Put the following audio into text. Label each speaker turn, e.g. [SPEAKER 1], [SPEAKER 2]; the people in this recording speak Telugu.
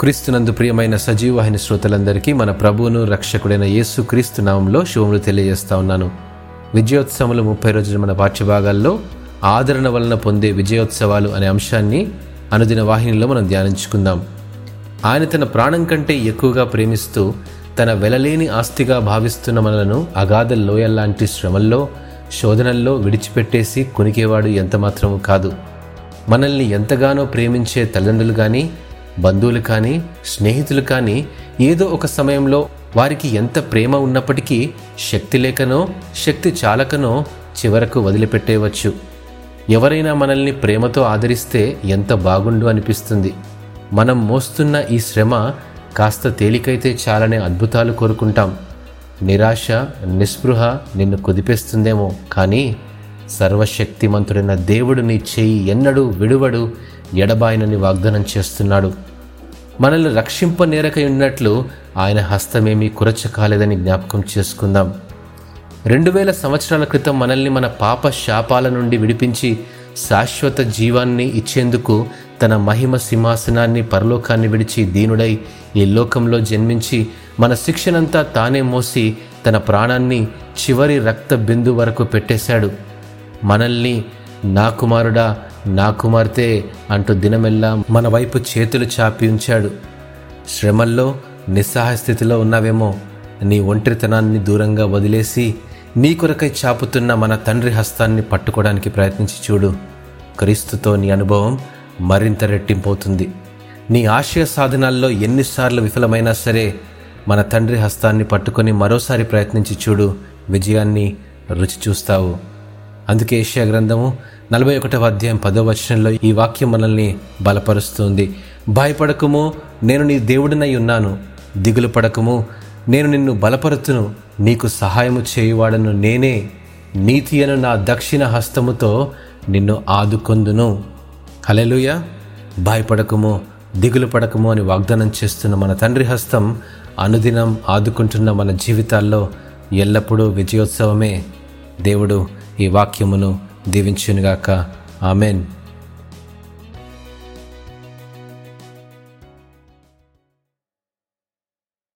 [SPEAKER 1] క్రీస్తునందు ప్రియమైన సజీవవాహిన శ్రోతలందరికీ మన ప్రభువును రక్షకుడైన యేసు క్రీస్తు నామంలో శుభములు తెలియజేస్తా ఉన్నాను. విజయోత్సవములు ముప్పై రోజుల మన పాఠ్యభాగాల్లో ఆదరణ వలన పొందే విజయోత్సవాలు అనే అంశాన్ని అనుదిన వాహినిలో మనం ధ్యానించుకుందాం. ఆయన తన ప్రాణం కంటే ఎక్కువగా ప్రేమిస్తూ తన వెలలేని ఆస్తిగా భావిస్తున్న మనలను అగాధ లోయల్లాంటి శ్రమల్లో శోధనల్లో విడిచిపెట్టేసి కొనికేవాడు ఎంతమాత్రము కాదు. మనల్ని ఎంతగానో ప్రేమించే తల్లిదండ్రులు కానీ బంధువులు కానీ స్నేహితులు కానీ ఏదో ఒక సమయంలో వారికి ఎంత ప్రేమ ఉన్నప్పటికీ శక్తి లేకనో శక్తి చాలకనో చివరకు వదిలిపెట్టేయవచ్చు. ఎవరైనా మనల్ని ప్రేమతో ఆదరిస్తే ఎంత బాగుండు అనిపిస్తుంది. మనం మోస్తున్న ఈ శ్రమ కాస్త తేలికైతే చాలనే అద్భుతాలు కోరుకుంటాం. నిరాశ నిస్పృహ నిన్ను కుదిపేస్తుందేమో కానీ సర్వశక్తిమంతుడైన దేవుడు నీ చేయి ఎన్నడూ విడువడు ఎడబాయనని వాగ్దానం చేస్తున్నాడు. మనల్ని రక్షింపనేరకై ఉన్నట్లు ఆయన హస్తమేమీ కురచ కాలేదని జ్ఞాపకం చేసుకుందాం. రెండు వేల సంవత్సరాల క్రితం మనల్ని మన పాప శాపాల నుండి విడిపించి శాశ్వత జీవాన్ని ఇచ్చేందుకు తన మహిమ సింహాసనాన్ని పరలోకాన్ని విడిచి దీనుడై ఈ లోకంలో జన్మించి మన శిక్షనంతా తానే మోసి తన ప్రాణాన్ని చివరి రక్త బిందు వరకు పెట్టేశాడు. మనల్ని నా కుమారుడా నా కుమార్తె అంటూ దినమెల్లా మన వైపు చేతులు చాపి ఉంచాడు. శ్రమల్లో నిస్సహాయ స్థితిలో ఉన్నావేమో నీ ఒంటరితనాన్ని దూరంగా వదిలేసి నీ కొరకై చాపుతున్న మన తండ్రి హస్తాన్ని పట్టుకోవడానికి ప్రయత్నించి చూడు. క్రీస్తుతో నీ అనుభవం మరింత రెట్టింపవుతుంది. నీ ఆశయ సాధనాల్లో ఎన్నిసార్లు విఫలమైనా సరే మన తండ్రి హస్తాన్ని పట్టుకొని మరోసారి ప్రయత్నించి చూడు. విజయాన్ని రుచి చూస్తావు. అందుకే ఏషియా గ్రంథము నలభై ఒకటవ అధ్యాయం పదో వచనంలో ఈ వాక్యం మనల్ని బలపరుస్తుంది. భయపడకము నేను నీ దేవుడినై ఉన్నాను. దిగులు పడకము నేను నిన్ను బలపరుతును. నీకు సహాయము చేయువాడను నేనే. నీతి అను నా దక్షిణ హస్తముతో నిన్ను ఆదుకొందును. హలెలుయ భయపడకము దిగులు పడకము అని వాగ్దానం చేస్తున్న మన తండ్రి హస్తం అనుదినం ఆదుకుంటున్న మన జీవితాల్లో ఎల్లప్పుడూ విజయోత్సవమే. దేవుడు ఈ వాక్యమును దీవించునుగాక. ఆమెన్.